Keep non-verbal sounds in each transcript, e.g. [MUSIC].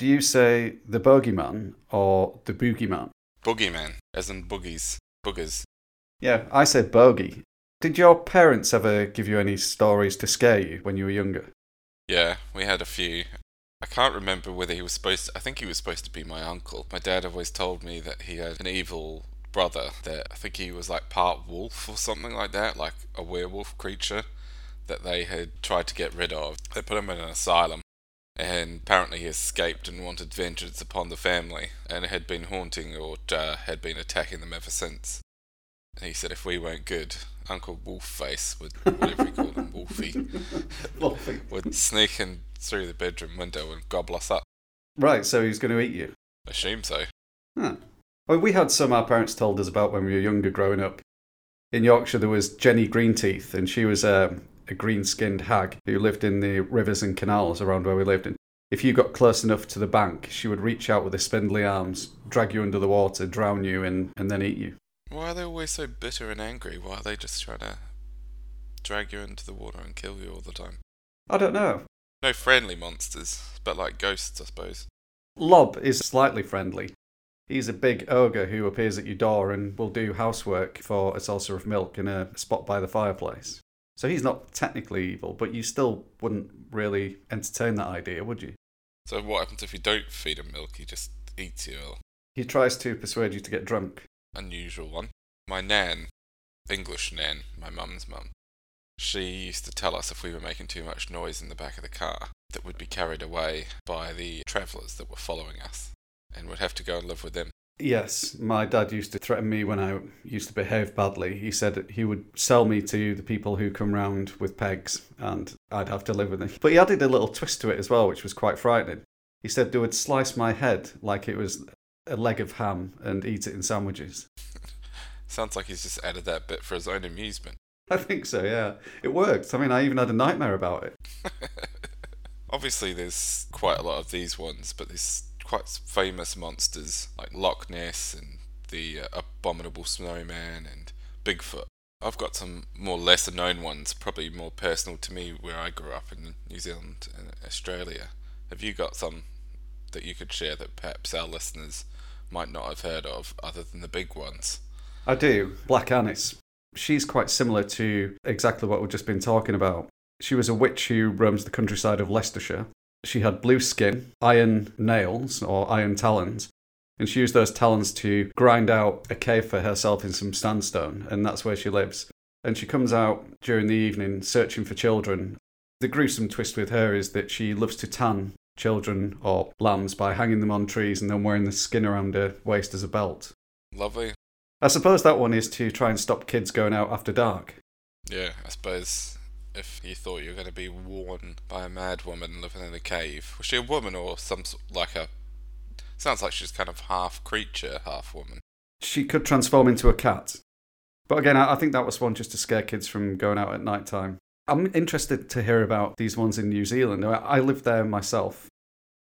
Do you say the bogeyman or the boogeyman? Boogeyman, as in boogies, boogers. Yeah, I say bogey. Did your parents ever give you any stories to scare you when you were younger? Yeah, we had a few. I can't remember whether he was supposed to, I think he was supposed to be my uncle. My dad always told me that he had an evil brother that I think he was like part wolf or something like that, like a werewolf creature that they had tried to get rid of. They put him in an asylum and apparently he escaped and wanted vengeance upon the family and had been haunting or uh, had been attacking them ever since. And he said if we weren't good, Uncle Wolfface would, whatever he called him, [LAUGHS] Wolfie, [LAUGHS] Wolfie. would sneak in through the bedroom window and gobble us up. Right, so he's going to eat you. Assume so. Huh. Well, we had some our parents told us about when we were younger growing up. In Yorkshire, there was Jenny Greenteeth, and she was um, a green skinned hag who lived in the rivers and canals around where we lived. And if you got close enough to the bank, she would reach out with her spindly arms, drag you under the water, drown you, and, and then eat you. Why are they always so bitter and angry? Why are they just trying to drag you into the water and kill you all the time? I don't know. No friendly monsters, but like ghosts, I suppose. Lob is slightly friendly. He's a big ogre who appears at your door and will do housework for a saucer of milk in a spot by the fireplace. So he's not technically evil, but you still wouldn't really entertain that idea, would you? So what happens if you don't feed him milk? He just eats you. Or He tries to persuade you to get drunk. unusual one. My nan, English nan, my mum's mum, she used to tell us if we were making too much noise in the back of the car that we'd be carried away by the travellers that were following us and would have to go and live with them. Yes, my dad used to threaten me when I used to behave badly. He said he would sell me to the people who come round with pegs and I'd have to live with them. But he added a little twist to it as well, which was quite frightening. He said they would slice my head like it was a leg of ham and eat it in sandwiches. Sounds like he's just added that bit for his own amusement. I think so, yeah. It worked. I mean, I even had a nightmare about it. [LAUGHS] Obviously, there's quite a lot of these ones, but there's quite famous monsters like Loch Ness and the uh, Abominable Snowman and Bigfoot. I've got some more lesser known ones, probably more personal to me where I grew up in New Zealand and Australia. Have you got some that you could share that perhaps our listeners might not have heard of other than the big ones? I do. Black Annis. She's quite similar to exactly what we've just been talking about. She was a witch who roams the countryside of Leicestershire. She had blue skin, iron nails or iron talons, and she used those talons to grind out a cave for herself in some sandstone, and that's where she lives. And she comes out during the evening searching for children. The gruesome twist with her is that she loves to tan children or lambs by hanging them on trees and then wearing the skin around her waist as a belt. Lovely. I suppose that one is to try and stop kids going out after dark. Yeah, I suppose if you thought you were going to be worn by a mad woman living in a cave, was she a woman or some sort like a? Sounds like she's kind of half creature, half woman. She could transform into a cat. But again, I I think that was one just to scare kids from going out at night time. I'm interested to hear about these ones in New Zealand. I I lived there myself,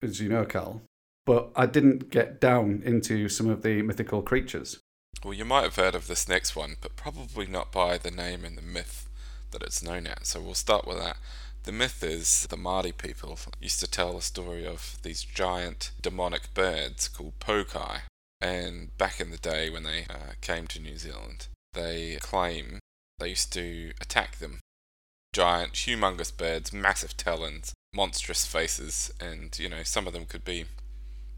as you know, Cal, but I didn't get down into some of the mythical creatures. Well, you might have heard of this next one, but probably not by the name and the myth that it's known at. So we'll start with that. The myth is the Māori people used to tell the story of these giant demonic birds called pokai. And back in the day when they uh, came to New Zealand, they claim they used to attack them. Giant, humongous birds, massive talons, monstrous faces, and you know, some of them could be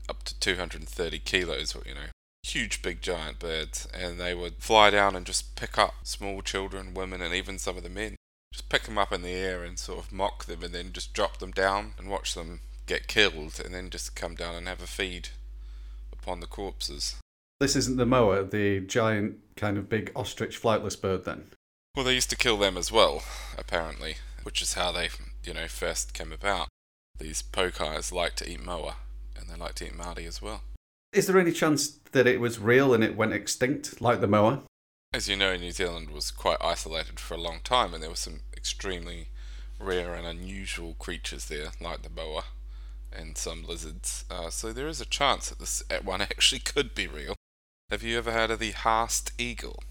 up to 230 kilos, or you know, huge, big, giant birds, and they would fly down and just pick up small children, women, and even some of the men. Just pick them up in the air and sort of mock them, and then just drop them down and watch them get killed, and then just come down and have a feed upon the corpses. This isn't the moa, the giant kind of big ostrich flightless bird, then. Well, they used to kill them as well, apparently, which is how they, you know, first came about. These pokais like to eat moa, and they like to eat Māori as well. Is there any chance that it was real and it went extinct, like the moa? As you know, New Zealand was quite isolated for a long time, and there were some extremely rare and unusual creatures there, like the boa and some lizards. Uh, so there is a chance that this uh, one [LAUGHS] actually could be real. Have you ever heard of the Haast eagle?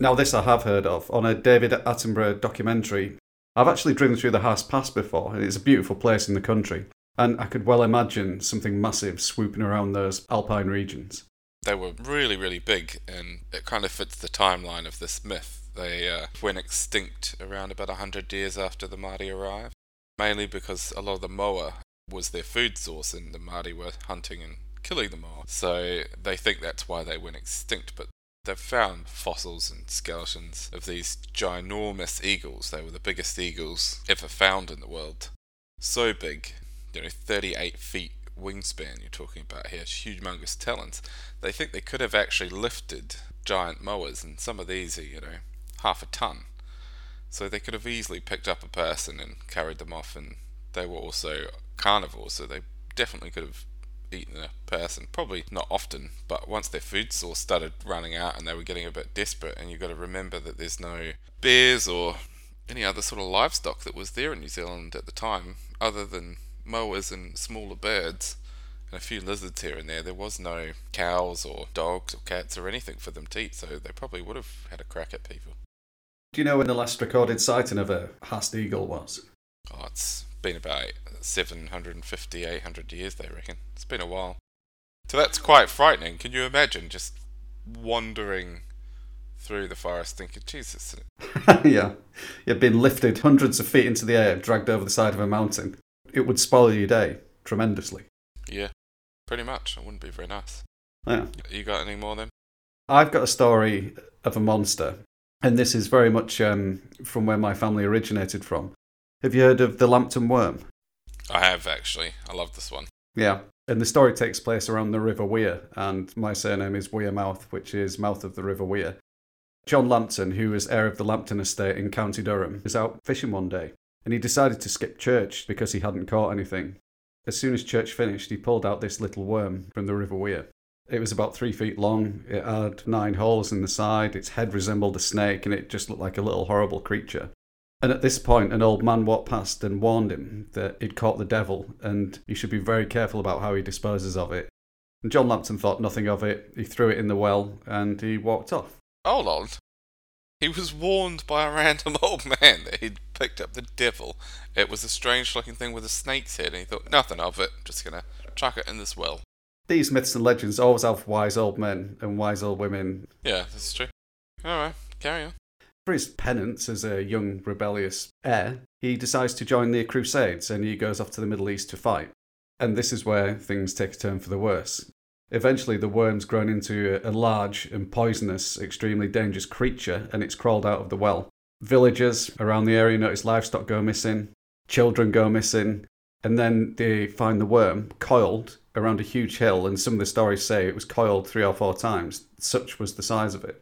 Now, this I have heard of on a David Attenborough documentary. I've actually driven through the Haast Pass before, and it's a beautiful place in the country. And I could well imagine something massive swooping around those alpine regions. They were really, really big, and it kind of fits the timeline of this myth. They uh, went extinct around about 100 years after the Māori arrived, mainly because a lot of the moa was their food source, and the Māori were hunting and killing them all. So they think that's why they went extinct, but they've found fossils and skeletons of these ginormous eagles. They were the biggest eagles ever found in the world. So big, you know, 38 feet wingspan you're talking about here, humongous talons. They think they could have actually lifted giant moas, and some of these are, you know, half a ton. So they could have easily picked up a person and carried them off, and they were also carnivores, so they definitely could have eaten a person. Probably not often, but once their food source started running out and they were getting a bit desperate, and you've got to remember that there's no bears or any other sort of livestock that was there in New Zealand at the time, other than moas and smaller birds and a few lizards here and there. There was no cows or dogs or cats or anything for them to eat, so they probably would have had a crack at people. Do you know when the last recorded sighting of a Haast eagle was? Oh, it's been about 750, 800 years, they reckon. It's been a while. So that's quite frightening. Can you imagine just wandering through the forest thinking, Jesus. [LAUGHS] yeah. You've been lifted hundreds of feet into the air, dragged over the side of a mountain. It would spoil your day tremendously. Yeah, pretty much. It wouldn't be very nice. Yeah. You got any more then? I've got a story of a monster, and this is very much um, from where my family originated from. Have you heard of the Lambton worm? I have actually. I love this one. Yeah. And the story takes place around the River Wear, and my surname is Wearmouth, which is mouth of the River Wear. John Lambton, who was heir of the Lambton estate in County Durham, was out fishing one day, and he decided to skip church because he hadn't caught anything. As soon as church finished, he pulled out this little worm from the River Wear. It was about three feet long, it had nine holes in the side, its head resembled a snake, and it just looked like a little horrible creature. And at this point, an old man walked past and warned him that he'd caught the devil and he should be very careful about how he disposes of it. And John Lambton thought nothing of it. He threw it in the well and he walked off. Oh, Hold on. He was warned by a random [LAUGHS] old man that he'd picked up the devil. It was a strange looking thing with a snake's head, and he thought nothing of it. Just gonna chuck it in this well. These myths and legends always have wise old men and wise old women. Yeah, that's true. Alright, carry on. For his penance as a young rebellious heir, he decides to join the Crusades and he goes off to the Middle East to fight. And this is where things take a turn for the worse. Eventually, the worm's grown into a large and poisonous, extremely dangerous creature, and it's crawled out of the well. Villagers around the area notice livestock go missing, children go missing, and then they find the worm coiled around a huge hill, and some of the stories say it was coiled three or four times. Such was the size of it.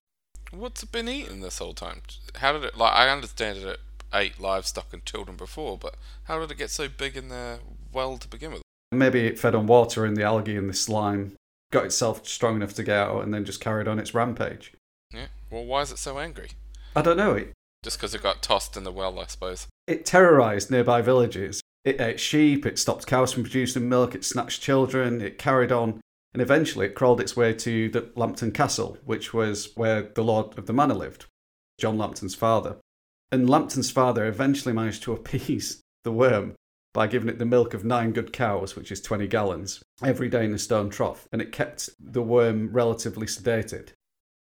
What's it been eating this whole time? How did it? Like, I understand that it ate livestock and children before, but how did it get so big in the well to begin with? Maybe it fed on water and the algae and the slime, got itself strong enough to get out, and then just carried on its rampage. Yeah. Well, why is it so angry? I don't know. It, Just because it got tossed in the well, I suppose. it terrorized nearby villages. It ate sheep, it stopped cows from producing milk, it snatched children, it carried on, and eventually it crawled its way to the Lambton Castle, which was where the Lord of the Manor lived, John Lambton's father. And Lambton's father eventually managed to [LAUGHS] appease the worm by giving it the milk of nine good cows, which is 20 gallons, every day in a stone trough, and it kept the worm relatively sedated.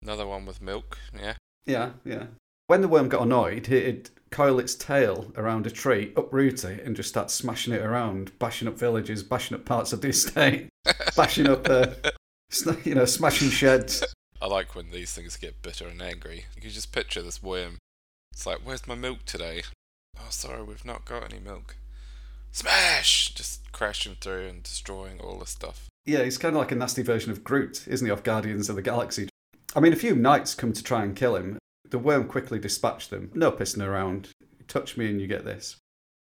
Another one with milk. Yeah. Yeah, yeah. When the worm got annoyed, it'd coil its tail around a tree, uproot it, and just start smashing it around, bashing up villages, bashing up parts of the [LAUGHS] estate, bashing up, uh, you know, smashing sheds. I like when these things get bitter and angry. You can just picture this worm. It's like, where's my milk today? Oh, sorry, we've not got any milk. Smash! Just crashing through and destroying all the stuff. Yeah, he's kind of like a nasty version of Groot, isn't he, of Guardians of the Galaxy? I mean, a few knights come to try and kill him. The worm quickly dispatched them. No pissing around. Touch me and you get this.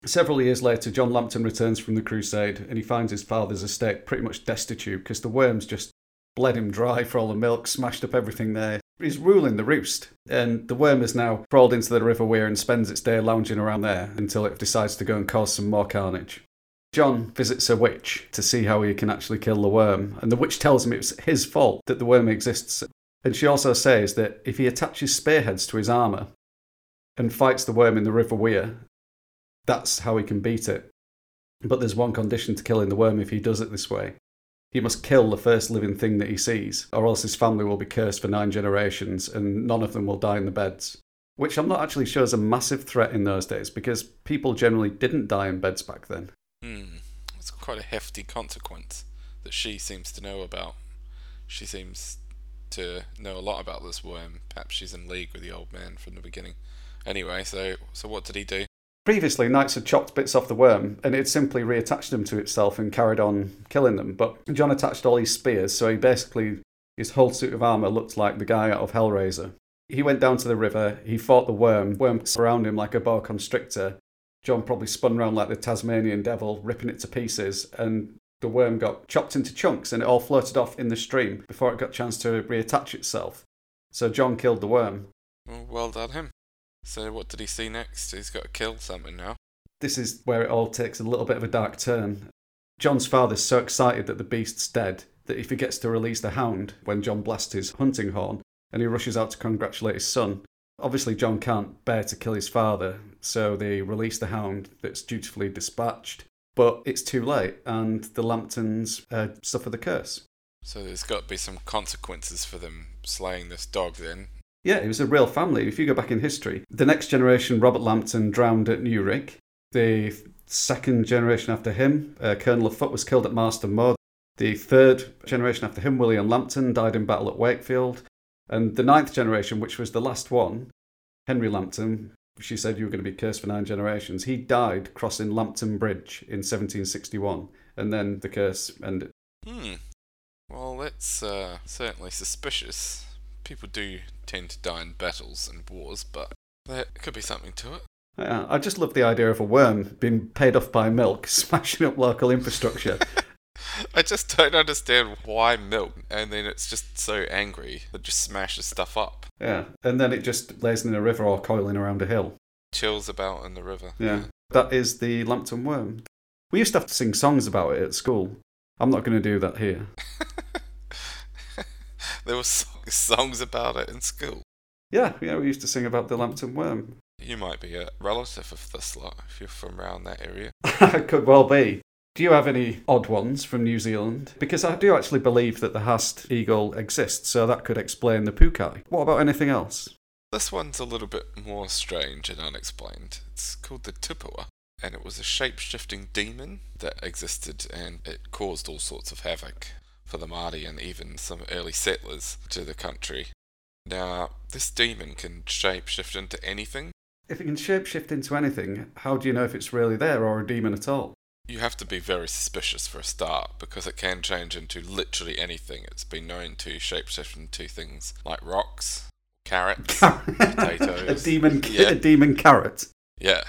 Several years later, John Lambton returns from the crusade and he finds his father's estate pretty much destitute because the worms just bled him dry for all the milk, smashed up everything there. He's ruling the roost, and the worm has now crawled into the River Wear and spends its day lounging around there until it decides to go and cause some more carnage. John visits a witch to see how he can actually kill the worm, and the witch tells him it's his fault that the worm exists. And she also says that if he attaches spearheads to his armour and fights the worm in the River Wear, that's how he can beat it. But there's one condition to killing the worm if he does it this way. He must kill the first living thing that he sees, or else his family will be cursed for nine generations and none of them will die in the beds. Which I'm not actually sure is a massive threat in those days because people generally didn't die in beds back then. Hmm. It's quite a hefty consequence that she seems to know about. She seems to know a lot about this worm. Perhaps she's in league with the old man from the beginning. Anyway, so so what did he do? Previously, knights had chopped bits off the worm and it had simply reattached them to itself and carried on killing them. But John attached all his spears, so he basically, his whole suit of armour looked like the guy out of Hellraiser. He went down to the river, he fought the worm, worm around him like a boa constrictor. John probably spun around like the Tasmanian devil, ripping it to pieces, and the worm got chopped into chunks and it all floated off in the stream before it got a chance to reattach itself. So John killed the worm. Well, well done him. So what did he see next? He's got to kill something now. This is where it all takes a little bit of a dark turn. John's father's so excited that the beast's dead that he forgets to release the hound when John blasts his hunting horn and he rushes out to congratulate his son. Obviously, John can't bear to kill his father, so they release the hound that's dutifully dispatched. But it's too late, and the Lambtons uh, suffer the curse. So there's got to be some consequences for them slaying this dog then. Yeah, it was a real family. If you go back in history, the next generation, Robert Lambton, drowned at Newrick. The second generation after him, uh, Colonel of Foot, was killed at Marston Moor. The third generation after him, William Lambton, died in battle at Wakefield. And the ninth generation, which was the last one, Henry Lambton, she said you were going to be cursed for nine generations. He died crossing Lambton Bridge in 1761, and then the curse ended. Hmm. Well, that's uh, certainly suspicious. People do tend to die in battles and wars, but there could be something to it. Yeah, I just love the idea of a worm being paid off by milk, [LAUGHS] smashing up local infrastructure. [LAUGHS] I just don't understand why milk, and then it's just so angry it just smashes stuff up. yeah, and then it just lays in a river or coiling around a hill. Chills about in the river. Yeah, that is the Lambton worm. We used to have to sing songs about it at school. I'm not going to do that here. [LAUGHS] there were [LAUGHS] songs about it in school. Yeah, yeah, we used to sing about the Lambton worm. You might be a relative of this lot if you're from around that area. [LAUGHS] Could well be. Do you have any odd ones from New Zealand? Because I do actually believe that the Haast eagle exists, so that could explain the pukai. What about anything else? This one's a little bit more strange and unexplained. It's called the Tupua, and it was a shape shifting demon that existed and it caused all sorts of havoc for the Māori and even some early settlers to the country. Now, this demon can shape shift into anything. If it can shapeshift into anything, how do you know if it's really there or a demon at all? You have to be very suspicious for a start because it can change into literally anything. It's been known to shapeshift into things like rocks, carrots, [LAUGHS] potatoes. a demon, Yeah. a demon carrot. Yeah.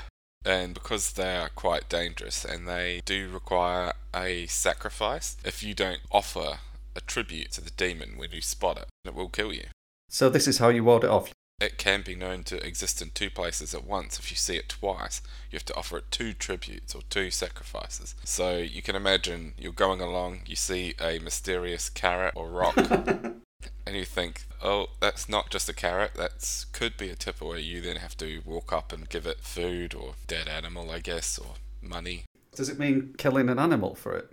And because they are quite dangerous and they do require a sacrifice, if you don't offer a tribute to the demon when you spot it, it will kill you. So this is how you ward it off. It can be known to exist in two places at once. If you see it twice, you have to offer it two tributes or two sacrifices. So you can imagine you're going along, you see a mysterious carrot or rock, [LAUGHS] and you think, oh, that's not just a carrot, that could be a tupua you then have to walk up and give it food or dead animal, I guess, or money. Does it mean killing an animal for it?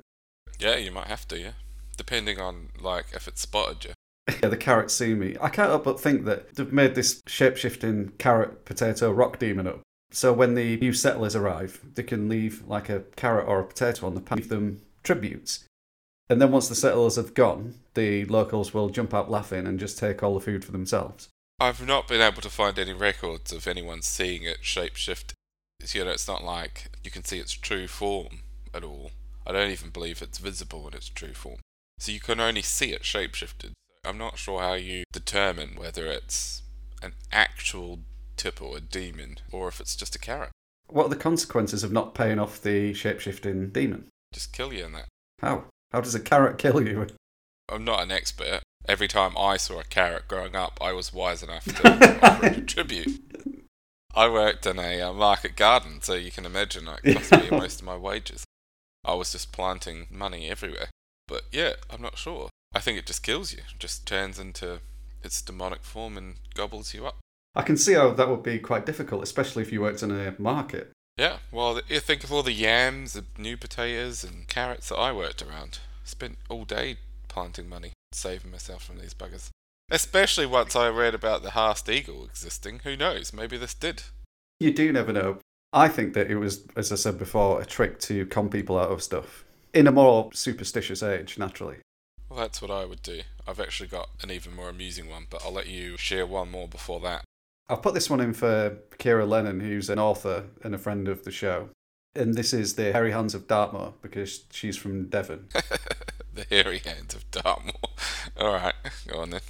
Yeah, you might have to, yeah. Depending on like if it spotted you. [LAUGHS] Yeah, the carrots see me. I can't help but think that they've made this shape-shifting carrot, potato, rock demon up. So when the new settlers arrive, they can leave like a carrot or a potato on the path, leave them tributes. And then once the settlers have gone, the locals will jump out laughing and just take all the food for themselves. I've not been able to find any records of anyone seeing it shapeshift. You know, it's not like you can see its true form at all. I don't even believe it's visible in its true form. So you can only see it shapeshifted. I'm not sure how you determine whether it's an actual tupua or a demon or if it's just a carrot. What are the consequences of not paying off the shape-shifting demon? Just kill you in that. How? How does a carrot kill you? I'm not an expert. Every time I saw a carrot growing up, I was wise enough to [LAUGHS] offer it a tribute. I worked in a uh, market garden, so you can imagine it cost me [LAUGHS] most of my wages. I was just planting money everywhere. But yeah, I'm not sure. I think it just kills you, just turns into its demonic form and gobbles you up. I can see how that would be quite difficult, especially if you worked in a market. Yeah, well, you think of all the yams, the new potatoes, and carrots that I worked around. Spent all day planting money, saving myself from these buggers. Especially once I read about the Haast eagle existing. Who knows? Maybe this did. You do never know. I think that it was, as I said before, a trick to con people out of stuff. In a more superstitious age, naturally. Well, that's what I would do. I've actually got an even more amusing one, but I'll let you share one more before that. I've put this one in for Kira Lennon, who's an author and a friend of the show. And this is the Hairy Hands of Dartmoor because she's from Devon. [LAUGHS] the hairy hands of Dartmoor. [LAUGHS] Alright, go on then.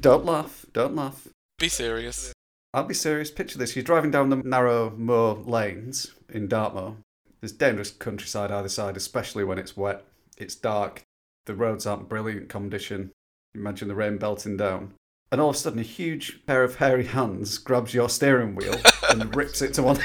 Don't laugh. Don't laugh. Be serious. I'll be serious. Picture this. You're driving down the narrow moor lanes in Dartmoor. There's dangerous countryside either side, especially when it's wet. It's dark. The roads aren't brilliant condition. Imagine the rain belting down. And all of a sudden, a huge pair of hairy hands grabs your steering wheel [LAUGHS] and rips it to one.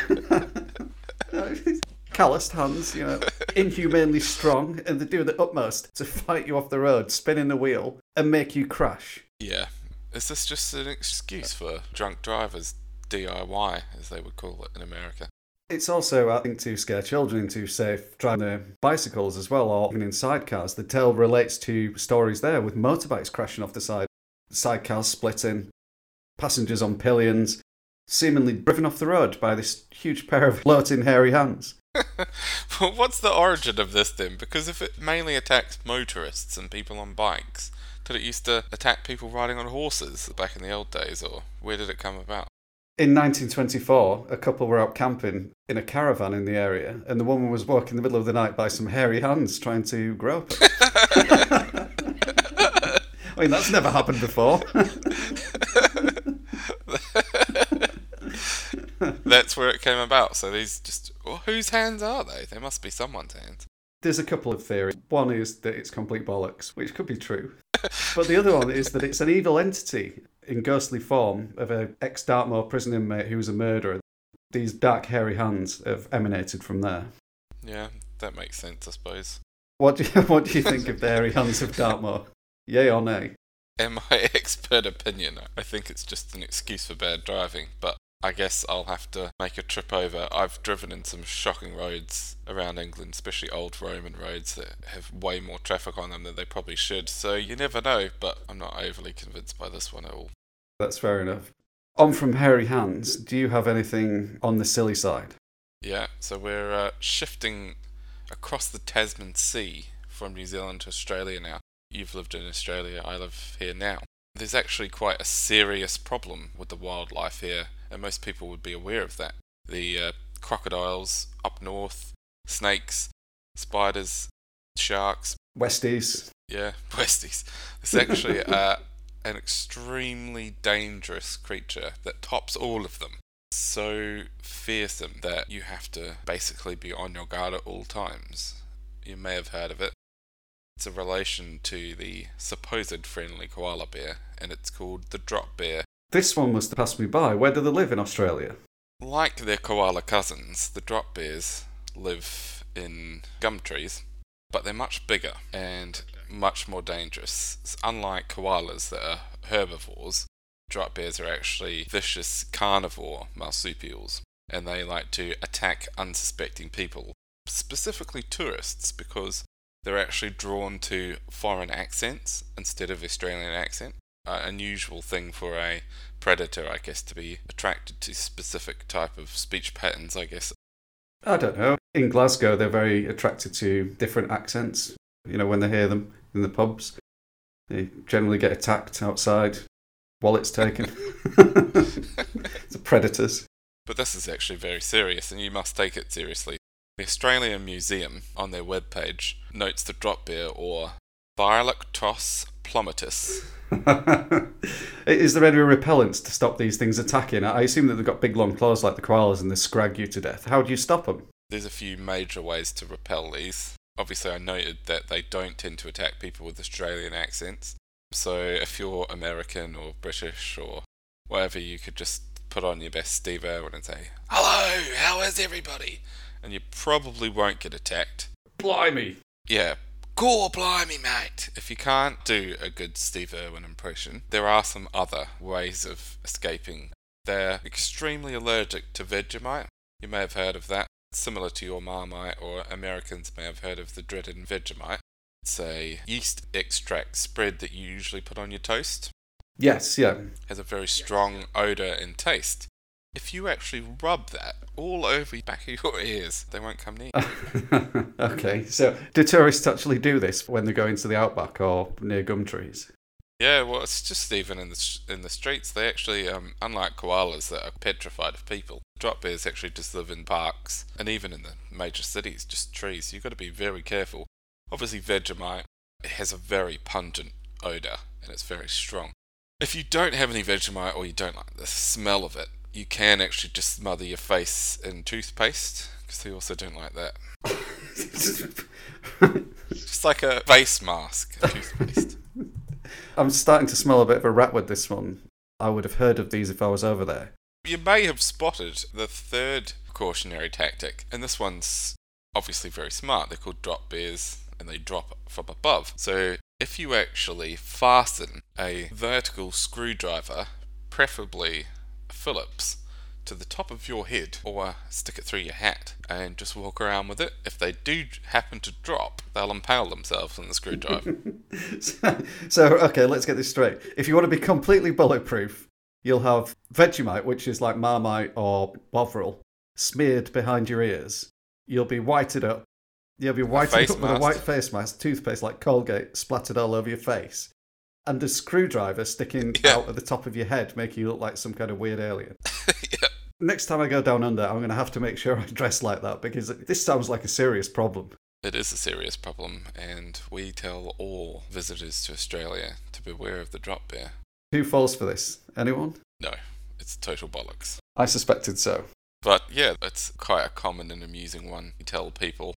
[LAUGHS] Calloused hands, you know, inhumanely strong, and they do the utmost to fight you off the road, spinning the wheel, and make you crash. Yeah. Is this just an excuse for drunk drivers? DUI, as they would call it in America. It's also, I think, to scare children into safe driving their bicycles as well, or even in sidecars. The tale relates to stories there with motorbikes crashing off the side, sidecars splitting, passengers on pillions, seemingly driven off the road by this huge pair of [LAUGHS] floating hairy hands. [LAUGHS] well, what's the origin of this then? Because if it mainly attacks motorists and people on bikes, did it used to attack people riding on horses back in the old days, or where did it come about? In 1924, a couple were out camping in a caravan in the area, and the woman was walking in the middle of the night by some hairy hands trying to grope her. I mean, that's never happened before. [LAUGHS] That's where it came about. So these just well, whose hands are they? They must be someone's hands. There's a couple of theories. One is that it's complete bollocks, which could be true. but the other one is that it's an evil entity in ghostly form of an ex Dartmoor prison inmate who was a murderer. These dark, hairy hands have emanated from there. Yeah, that makes sense, I suppose. What do you, [LAUGHS] what do you think of the hairy hands of Dartmoor? Yay or nay? In my [LAUGHS] expert opinion, I think it's just an excuse for bad driving, but I guess I'll have to make a trip over. I've driven in some shocking roads around England, especially old Roman roads that have way more traffic on them than they probably should. So you never know, but I'm not overly convinced by this one at all. That's fair enough. On from hairy hands, do you have anything on the silly side? Yeah, so we're uh, shifting across the Tasman Sea from New Zealand to Australia now. You've lived in Australia, I live here now. There's actually quite a serious problem with the wildlife here and most people would be aware of that. The uh, crocodiles up north, snakes, spiders, sharks, Westies. Yeah, [LAUGHS] Westies. It's actually uh, an extremely dangerous creature that tops all of them. So fearsome that you have to basically be on your guard at all times. You may have heard of it. It's a relation to the supposed friendly koala bear, and it's called the drop bear this one must have passed me by. Where do they live in Australia? Like their koala cousins, the drop bears live in gum trees, but they're much bigger and much more dangerous. It's unlike koalas that are herbivores, drop bears are actually vicious carnivore marsupials, and they like to attack unsuspecting people, specifically tourists, because they're actually drawn to foreign accents instead of Australian accent uh, unusual thing for a predator, I guess, to be attracted to specific type of speech patterns, I guess. I don't know. In Glasgow, they're very attracted to different accents. You know, when they hear them in the pubs, they generally get attacked outside, wallets taken. [LAUGHS] [LAUGHS] it's predators. But this is actually very serious, and you must take it seriously. The Australian Museum, on their webpage, notes the drop bear or Thylarctos plummetus [LAUGHS] Is there any repellents to stop these things attacking? I assume that they've got big long claws like the koalas and they scrag you to death. How do you stop them? There's a few major ways to repel these. Obviously, I noted that they don't tend to attack people with Australian accents. So if you're American or British or whatever, you could just put on your best Steve Irwin and say, Hello, how is everybody? And you probably won't get attacked. Blimey. Yeah, Cool, blimey, mate. If you can't do a good Steve Irwin impression, there are some other ways of escaping. They're extremely allergic to Vegemite. You may have heard of that. similar to your Marmite, or Americans may have heard of the dreaded Vegemite. It's a yeast extract spread that you usually put on your toast. Yes, yeah. Has a very strong odor and taste. If you actually rub that all over the back of your ears, they won't come near. [LAUGHS] okay, so do tourists actually do this when they go into the outback or near gum trees? Yeah, well, it's just even in the in the streets. They actually, um, unlike koalas that are petrified of people, drop bears actually just live in parks and even in the major cities, just trees. You've got to be very careful. Obviously, Vegemite has a very pungent odor and it's very strong. If you don't have any Vegemite or you don't like the smell of it, you can actually just smother your face in toothpaste because they also don't like that. [LAUGHS] Just like a face mask, toothpaste. [LAUGHS] I'm starting to smell a bit of a rat with this one. I would have heard of these if I was over there. You may have spotted the third precautionary tactic, and this one's obviously very smart. They're called drop bears, and they drop from above. So if you actually fasten a vertical screwdriver, preferably Phillips, to the top of your head or stick it through your hat and just walk around with it. If they do happen to drop, they'll impale themselves on the screwdriver. so, [LAUGHS] so, okay, let's get this straight. If you want to be completely bulletproof, you'll have Vegemite, which is like Marmite or Bovril, smeared behind your ears. You'll be whited up. You'll be whited up with a white face mask, toothpaste like Colgate splattered all over your face, and a screwdriver sticking [LAUGHS] Yeah. out at the top of your head, making you look like some kind of weird alien. [LAUGHS] yeah. Next time I go down under, I'm going to have to make sure [LAUGHS] I dress like that because this sounds like a serious problem. It is a serious problem, and we tell all visitors to Australia to beware of the drop bear. Who falls for this? Anyone? No, it's total bollocks. I suspected so. But yeah, it's quite a common and amusing one. You tell people.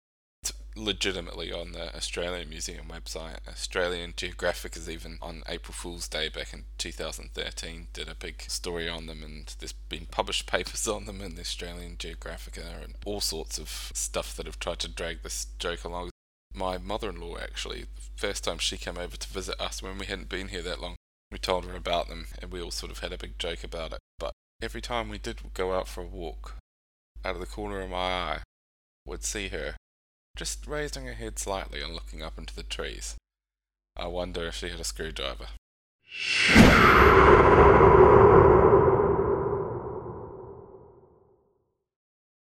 Legitimately on the Australian Museum website. Australian Geographic is even on April Fool's Day back in 2013 did a big story on them, and there's been published [LAUGHS] papers on them in the Australian Geographic and all sorts of stuff that have tried to drag this joke along. My mother-in-law actually, the first time she came over to visit us when we hadn't been here that long, we told her about them, and we all sort of had a big joke about it. But every time we did go out for a walk, out of the corner of my eye, would see her just raising her head slightly and looking up into the trees. I wonder if she had a screwdriver.